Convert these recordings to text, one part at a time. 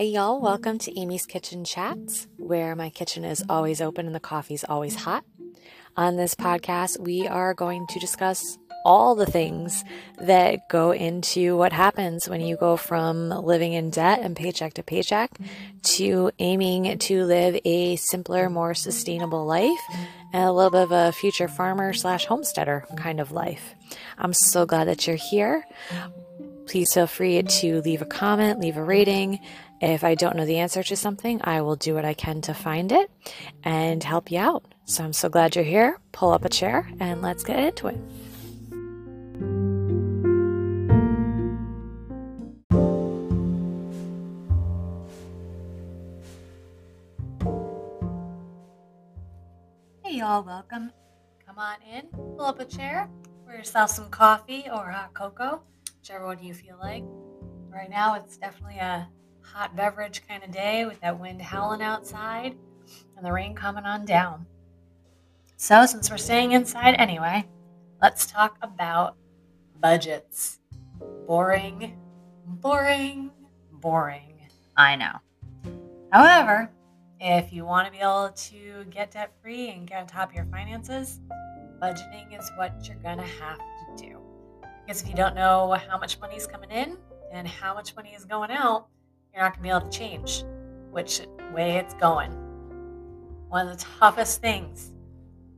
Hey, y'all, welcome to Amy's Kitchen Chats, where my kitchen is always open and the coffee's always hot. On this podcast, we are going to discuss all the things that go into what happens when you go from living in debt and paycheck to paycheck to aiming to live a simpler, more sustainable life and a little bit of a future farmer slash homesteader kind of life. I'm so glad that you're here. Please feel free to leave a comment, leave a rating. If I don't know the answer to something, I will do what I can to find it and help you out. So I'm so glad you're here. Pull up a chair and let's get into it. Hey, y'all, welcome. Come on in, pull up a chair, pour yourself some coffee or hot cocoa, whichever one you feel like. Right now, it's definitely a hot beverage kind of day with that wind howling outside and the rain coming on down. So, since we're staying inside anyway, let's talk about budgets. Boring, boring, boring. I know. However, if you want to be able to get debt free and get on top of your finances, budgeting is what you're going to have to do. Because if you don't know how much money is coming in and how much money is going out, you're not going to be able to change which way it's going. One of the toughest things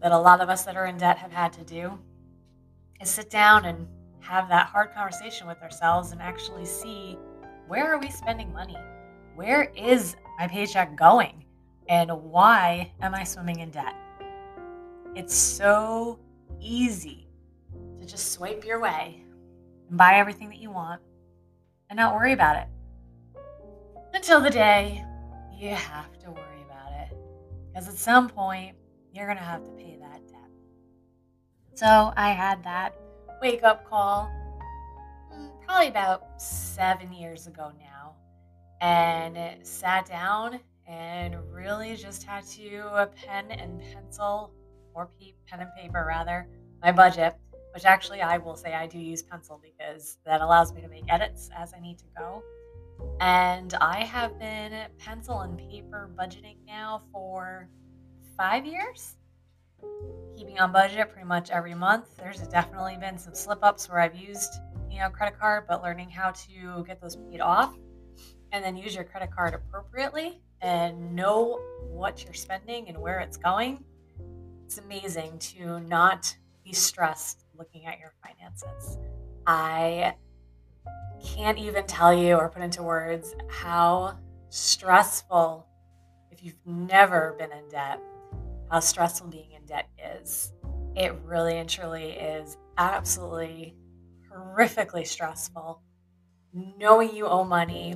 that a lot of us that are in debt have had to do is sit down and have that hard conversation with ourselves and actually see where are we spending money? Where is my paycheck going? And why am I swimming in debt? It's so easy to just swipe your way and buy everything that you want and not worry about it until the day you have to worry about it. Because at some point, you're going to have to pay that debt. So I had that wake up call mm, probably about seven years ago now and sat down and really just had to a pen and pencil or pen and paper rather my budget which actually i will say i do use pencil because that allows me to make edits as i need to go and I have been pencil and paper budgeting now for five years. Keeping on budget pretty much every month. There's definitely been some slip ups where I've used, you know, credit card, but learning how to get those paid off and then use your credit card appropriately and know what you're spending and where it's going. It's amazing to not be stressed looking at your finances. I can't even tell you or put into words how stressful, if you've never been in debt, how stressful being in debt is. It really and truly is absolutely horrifically stressful. Knowing you owe money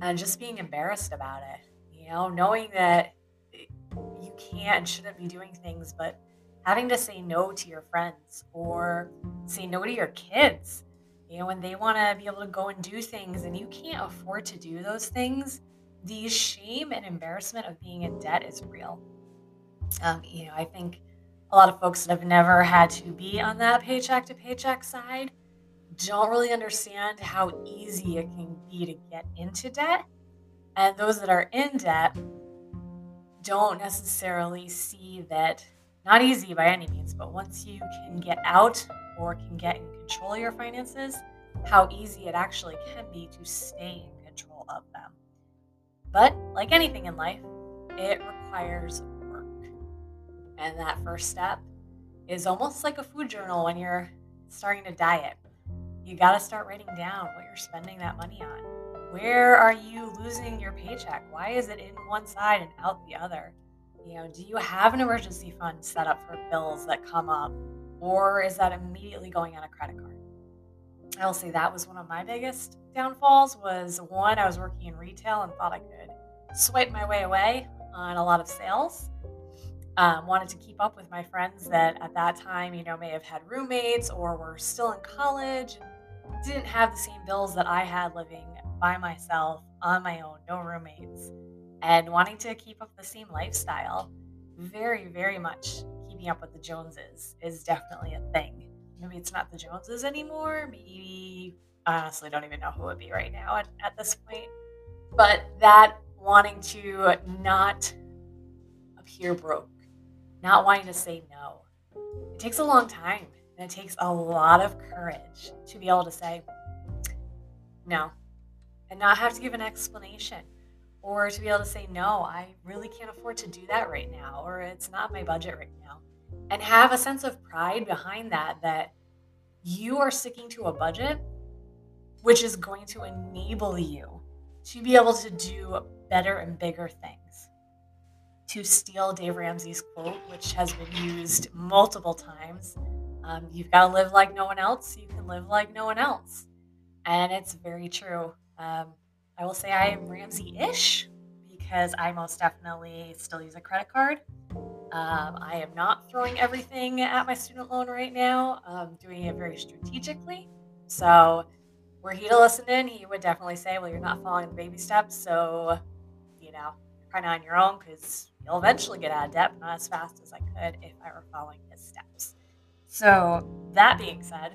and just being embarrassed about it, you know, knowing that you can't and shouldn't be doing things, but having to say no to your friends or say no to your kids you know, when they want to be able to go and do things and you can't afford to do those things, the shame and embarrassment of being in debt is real. Um, you know, I think a lot of folks that have never had to be on that paycheck to paycheck side don't really understand how easy it can be to get into debt. And those that are in debt don't necessarily see that, not easy by any means, but once you can get out or can get in control of your finances, how easy it actually can be to stay in control of them. But like anything in life, it requires work. And that first step is almost like a food journal when you're starting to diet. You got to start writing down what you're spending that money on. Where are you losing your paycheck? Why is it in one side and out the other? You know, do you have an emergency fund set up for bills that come up? Or is that immediately going on a credit card? I'll say that was one of my biggest downfalls was one, I was working in retail and thought I could swipe my way away on a lot of sales. Um, wanted to keep up with my friends that at that time, you know, may have had roommates or were still in college didn't have the same bills that I had living by myself on my own, no roommates, and wanting to keep up the same lifestyle. Very, very much keeping up with the Joneses is definitely a thing. Maybe it's not the Joneses anymore. Maybe I honestly don't even know who it would be right now at, at this point. but that wanting to not appear broke, not wanting to say no, it takes a long time and it takes a lot of courage to be able to say no and not have to give an explanation or to be able to say, no, I really can't afford to do that right now, or it's not my budget right now. And have a sense of pride behind that, that you are sticking to a budget, which is going to enable you to be able to do better and bigger things. To steal Dave Ramsey's quote, which has been used multiple times um, you've got to live like no one else, you can live like no one else. And it's very true. Um, I will say I am Ramsey ish because I most definitely still use a credit card. Um, I am not throwing everything at my student loan right now. I'm doing it very strategically. So, were he to listen in, he would definitely say, Well, you're not following the baby steps. So, you know, kind of on your own because you'll eventually get out of debt, not as fast as I could if I were following his steps. So, that being said,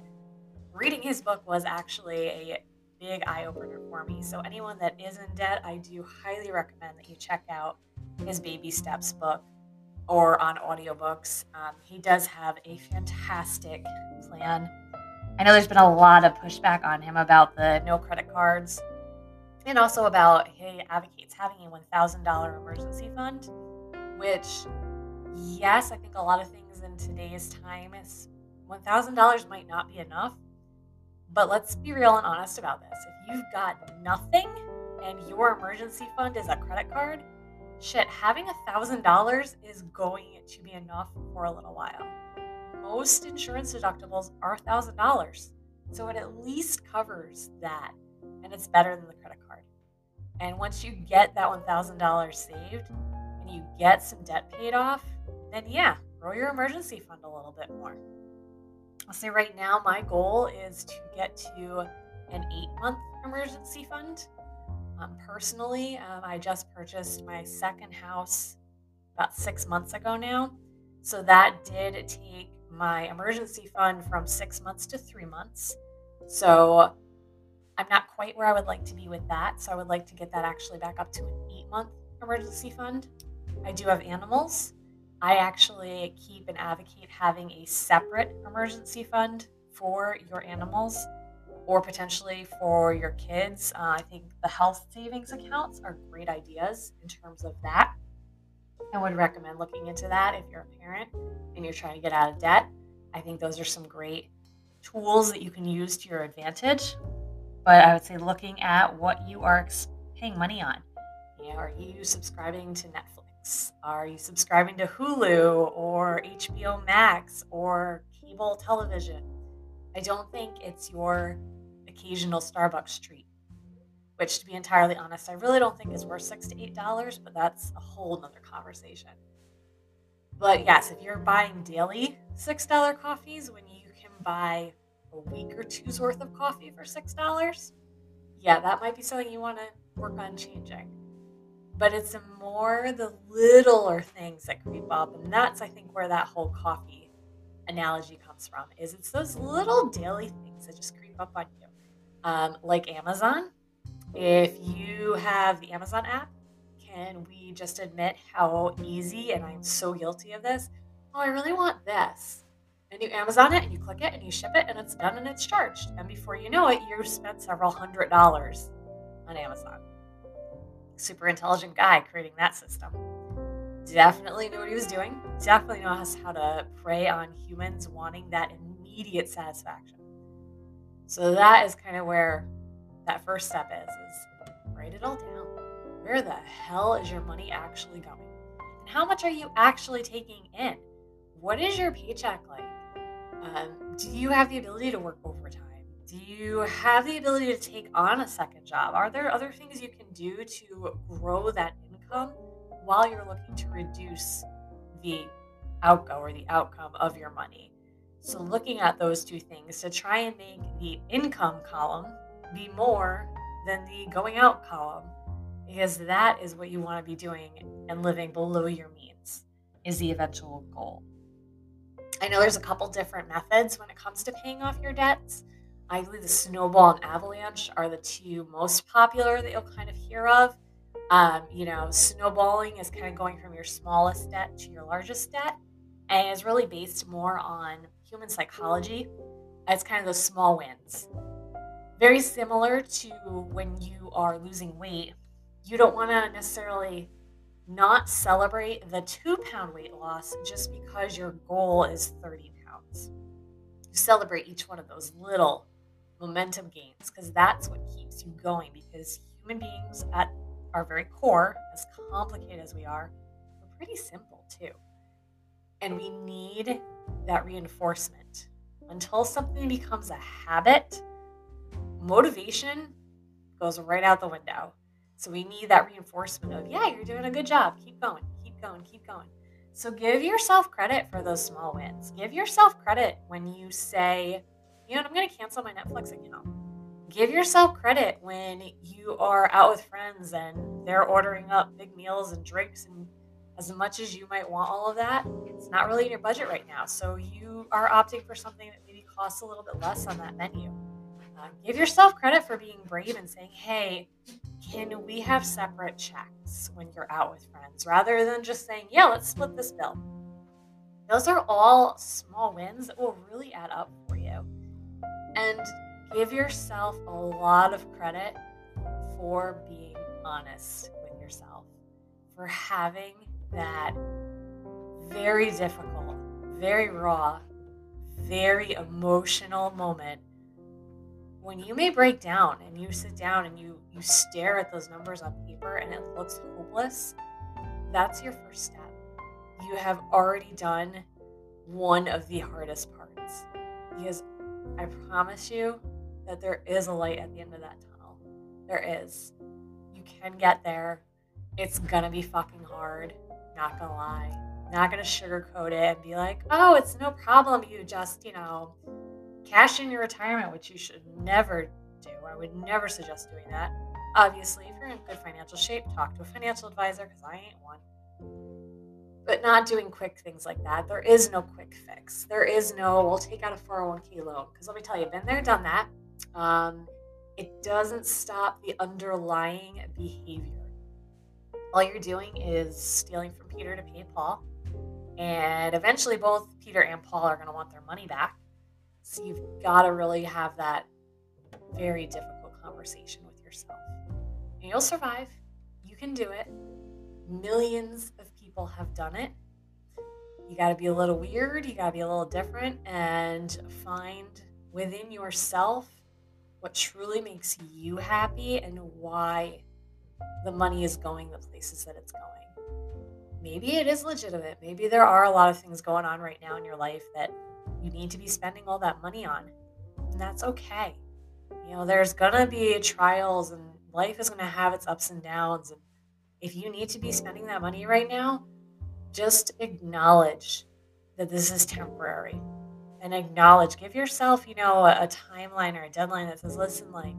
reading his book was actually a big eye opener for me. So, anyone that is in debt, I do highly recommend that you check out his Baby Steps book or on audiobooks. Um, he does have a fantastic plan. I know there's been a lot of pushback on him about the no credit cards and also about he advocates having a $1,000 emergency fund, which, yes, I think a lot of things in today's time is $1,000 might not be enough but let's be real and honest about this. If you've got nothing and your emergency fund is a credit card, shit, having a $1,000 is going to be enough for a little while. Most insurance deductibles are $1,000. So it at least covers that. And it's better than the credit card. And once you get that $1,000 saved and you get some debt paid off, then yeah, grow your emergency fund a little bit more. I'll say right now, my goal is to get to an eight month emergency fund. Um, personally, um, I just purchased my second house about six months ago now. So that did take my emergency fund from six months to three months. So I'm not quite where I would like to be with that. So I would like to get that actually back up to an eight month emergency fund. I do have animals. I actually keep and advocate having a separate emergency fund for your animals or potentially for your kids. Uh, I think the health savings accounts are great ideas in terms of that. I would recommend looking into that if you're a parent and you're trying to get out of debt. I think those are some great tools that you can use to your advantage. But I would say looking at what you are paying money on. You know, are you subscribing to Netflix? Are you subscribing to Hulu or HBO Max or cable television? I don't think it's your occasional Starbucks treat, which, to be entirely honest, I really don't think is worth six to eight dollars, but that's a whole nother conversation. But yes, if you're buying daily six dollar coffees when you can buy a week or two's worth of coffee for six dollars, yeah, that might be something you want to work on changing but it's more the littler things that creep up and that's i think where that whole coffee analogy comes from is it's those little daily things that just creep up on you. Um, like amazon if you have the amazon app can we just admit how easy and i'm so guilty of this oh i really want this. And you amazon it and you click it and you ship it and it's done and it's charged. And before you know it you've spent several hundred dollars on amazon super intelligent guy creating that system. Definitely knew what he was doing. Definitely knows how to prey on humans wanting that immediate satisfaction. So that is kind of where that first step is, is write it all down. Where the hell is your money actually going? And how much are you actually taking in? What is your paycheck like? Um, do you have the ability to work overtime? Do you have the ability to take on a second job? Are there other things you can do to grow that income while you're looking to reduce the outgo or the outcome of your money? So, looking at those two things to try and make the income column be more than the going out column, because that is what you want to be doing and living below your means is the eventual goal. I know there's a couple different methods when it comes to paying off your debts. I believe the snowball and avalanche are the two most popular that you'll kind of hear of. Um, you know, snowballing is kind of going from your smallest debt to your largest debt, and is really based more on human psychology. It's kind of those small wins. Very similar to when you are losing weight, you don't want to necessarily not celebrate the two pound weight loss just because your goal is 30 pounds. You celebrate each one of those little momentum gains because that's what keeps you going because human beings at our very core, as complicated as we are, we're pretty simple too. And we need that reinforcement. Until something becomes a habit, motivation goes right out the window. So we need that reinforcement of, yeah, you're doing a good job. Keep going, keep going, keep going. So give yourself credit for those small wins. Give yourself credit when you say, you know, I'm going to cancel my Netflix account. Give yourself credit when you are out with friends and they're ordering up big meals and drinks and as much as you might want all of that, it's not really in your budget right now. So you are opting for something that maybe costs a little bit less on that menu. Uh, give yourself credit for being brave and saying, hey, can we have separate checks when you're out with friends rather than just saying, yeah, let's split this bill? Those are all small wins that will really add up. And give yourself a lot of credit for being honest with yourself, for having that very difficult, very raw, very emotional moment. When you may break down and you sit down and you you stare at those numbers on paper and it looks hopeless that's your first step. You have already done one of the hardest parts because i promise you that there is a light at the end of that tunnel there is you can get there it's gonna be fucking hard not gonna lie not gonna sugarcoat it and be like oh it's no problem you just you know cash in your retirement, which you should never do. I would never suggest doing that. Obviously, if you're in good financial shape, talk to a financial advisor because I ain't one. But not doing quick things like that. There is no quick fix. There is no, we'll take out a 401k loan. Because let me tell you, been there, done that. Um, it doesn't stop the underlying behavior. All you're doing is stealing from Peter to pay Paul. And eventually, both Peter and Paul are going to want their money back. So you've got to really have that very difficult conversation with yourself. And you'll survive. You can do it. Millions people have done it. You got to be a little weird, you got to be a little different, and find within yourself what truly makes you happy and why the money is going the places that it's going. Maybe it is legitimate. Maybe there are a lot of things going on right now in your life that you need to be spending all that money on. And that's okay. You know, there's going to be trials and life is going to have its ups and downs. And if you need to be spending that money right now, just acknowledge that this is temporary and acknowledge, give yourself, you know, a, a timeline or a deadline that says, listen, like,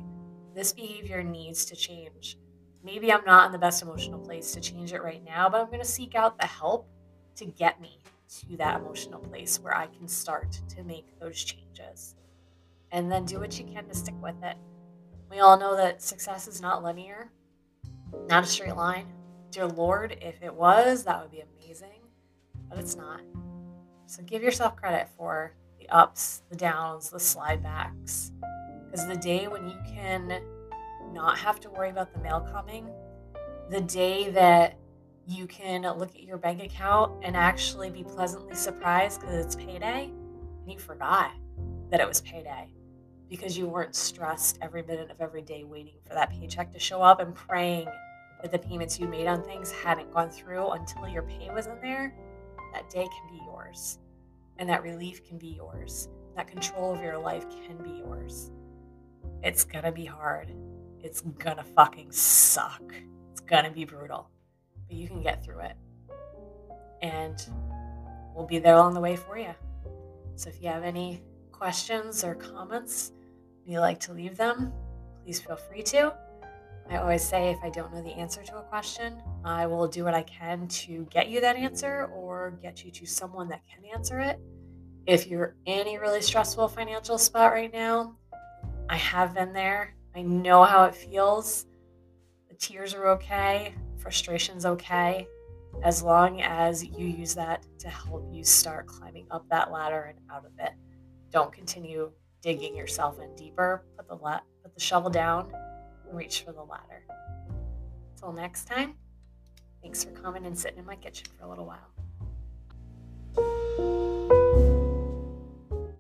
this behavior needs to change. Maybe I'm not in the best emotional place to change it right now, but I'm going to seek out the help to get me to that emotional place where I can start to make those changes. And then do what you can to stick with it. We all know that success is not linear, not a straight line. Dear Lord, if it was, that would be amazing, but it's not. So give yourself credit for the ups, the downs, the slide backs. Because the day when you can not have to worry about the mail coming, the day that you can look at your bank account and actually be pleasantly surprised because it's payday and you forgot that it was payday because you weren't stressed every minute of every day waiting for that paycheck to show up and praying that the payments you made on things hadn't gone through until your pay was in there, that day can be yours. And that relief can be yours. That control of your life can be yours. It's gonna be hard. It's gonna fucking suck. It's gonna be brutal but you can get through it. And we'll be there along the way for you. So if you have any questions or comments, you like to leave them, please feel free to. I always say if I don't know the answer to a question, I will do what I can to get you that answer or get you to someone that can answer it. If you're in a really stressful financial spot right now, I have been there. I know how it feels. The tears are okay, frustration's okay, as long as you use that to help you start climbing up that ladder and out of it. Don't continue digging yourself in deeper. Put the la- put the shovel down and reach for the ladder. Until next time, thanks for coming and sitting in my kitchen for a little while.